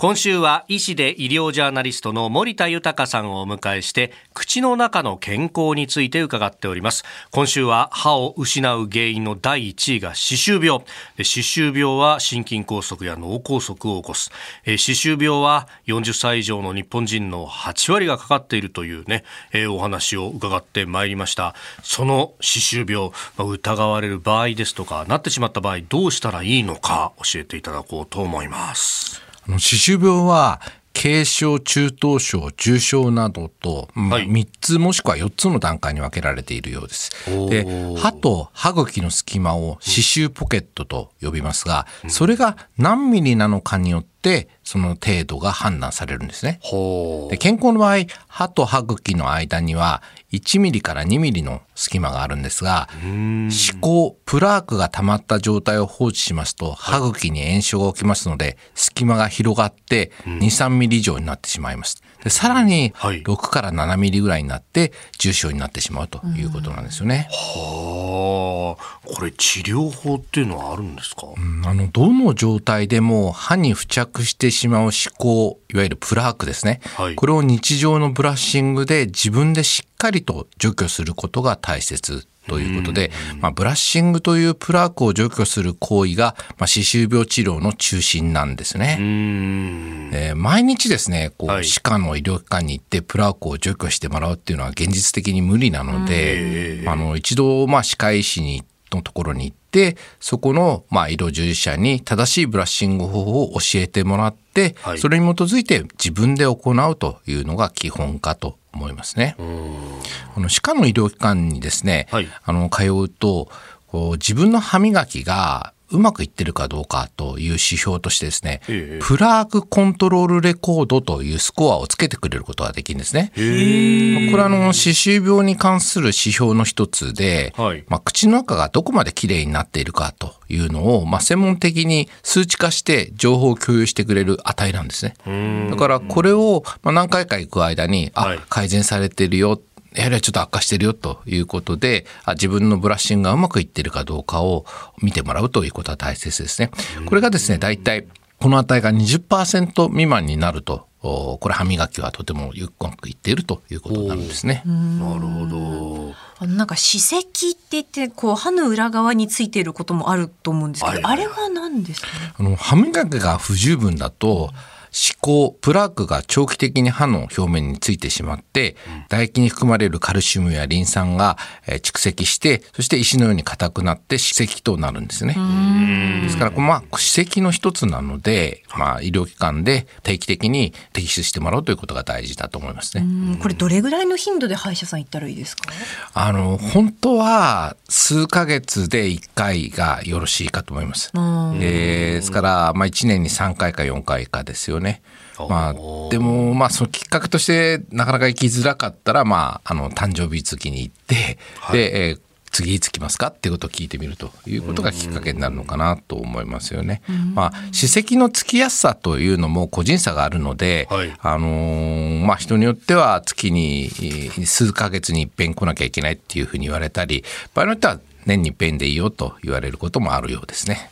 今週は医師で医療ジャーナリストの森田豊さんをお迎えして口の中の健康について伺っております。今週は歯を失う原因の第1位が歯周病。歯周病は心筋梗塞や脳梗塞を起こす。歯周病は40歳以上の日本人の8割がかかっているというね、お話を伺ってまいりました。その歯周病疑われる場合ですとかなってしまった場合どうしたらいいのか教えていただこうと思います。歯周病は軽症、中等症、重症などと、はい、3つもしくは4つの段階に分けられているようです。で歯と歯茎の隙間を歯周ポケットと呼びますが、それが何ミリなのかによってその程度が判断されるんですね。で健康の場合歯と歯茎の間には1ミリから2ミリの隙間があるんですが歯垢プラークが溜まった状態を放置しますと歯茎に炎症が起きますので隙間が広がって23ミリ以上になってしまいます。でさらに6から7ミリぐらいになって重症になってしまうということなんですよね。はあ、これ治療法っていうのはあるんですか、うん、あのどの状態でも歯に付着してしまう歯垢いわゆるプラークですね、はい、これを日常のブラッシングで自分でしっかりと除去することが大切ということで、まあ、ブラッシングというプラークを除去する行為が、まあ、歯周病治療の中心なんですね。えー、毎日ですねこう、はい、歯科の医療機関に行ってプラークを除去してもらうっていうのは現実的に無理なので、あの一度、まあ、歯科医師にのところに行ってそこの、まあ、医療従事者に正しいブラッシング方法を教えてもらって、はい、それに基づいて自分で行うというのが基本かと思いますね。あの歯科の医療機関にですね、はい、あの通うとこう自分の歯磨きがうまくいってるかどうかという指標としてですね、えプラークコントロールレコードというスコアをつけてくれることができるんですね。これはあの歯周病に関する指標の一つで、はい、まあ、口の中がどこまできれいになっているかというのを、まあ、専門的に数値化して情報を共有してくれる値なんですね。だからこれをま何回か行く間に、あ、改善されてるよやはりちょっと悪化してるよということで自分のブラッシングがうまくいってるかどうかを見てもらうということは大切ですね。これがですね大体この値が20%未満になるとこれ歯磨きはとてもゆっくりいっているということなんですね。なるほど。あのなんか歯石って言ってこう歯の裏側についていることもあると思うんですけど、あれは何ですか、ね、あの歯磨きが不十分だと、うん歯垢プラークが長期的に歯の表面についてしまって、唾液に含まれるカルシウムやリン酸が蓄積してそして石のように硬くなって歯石となるんですね。ですからまあ歯石の一つなので、まあ、医療機関で定期的に摘出してもらうということが大事だと思いますね。これどれぐらいの頻度で歯医者さん行ったらいいですか？あの本当は数ヶ月で1回がよろしいかと思います。えー、ですから、まあ、1年に3回か4回かですよね。まあ、でも、まあ、そのきっかけとしてなかなか行きづらかったら、まあ、あの誕生日月に行って、はい、で、えー次いつ来ますかっていうことを聞いてみるということがきっかけになるのかなと思いますよね。まあ、歯石のつきやすさというのも個人差があるので、はい、あのー、まあ、人によっては月に数ヶ月に一遍来なきゃいけないっていうふうに言われたり場合によっては年に一遍でいいよと言われることもあるようですね。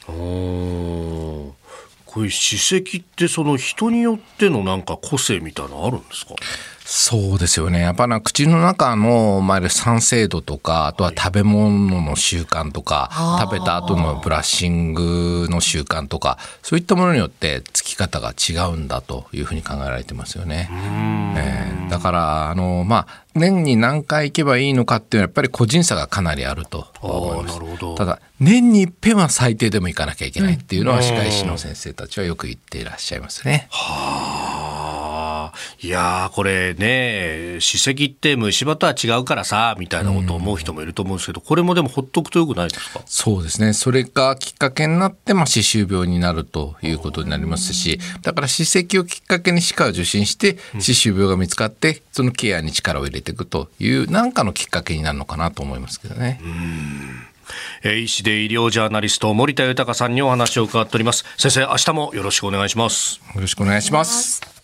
こういう歯石ってその人によってのなんか個性みたいなのあるんですか？そうですよね。やっぱな口の中の、まあ、酸性度とか、あとは食べ物の習慣とか、はい、食べた後のブラッシングの習慣とか、そういったものによってつき方が違うんだというふうに考えられてますよね。えー、だから、あの、まあ、年に何回行けばいいのかっていうのはやっぱり個人差がかなりあると思います。ただ、年に一遍は最低でも行かなきゃいけないっていうのは歯科医師の先生たちはよく言っていらっしゃいますね。はあ。いやこれね、歯石って虫歯とは違うからさ、みたいなことを思う人もいると思うんですけど、これもでもほっとくとよくないですか？そうですね。それがきっかけになって、まあ、歯周病になるということになりますし、だから歯石をきっかけに歯科を受診して、歯周病が見つかって、そのケアに力を入れていくという、なんかのきっかけになるのかなと思いますけどね。え医師で医療ジャーナリスト森田豊さんにお話を伺っております。先生明日もよろしくお願いします。よろしくお願いします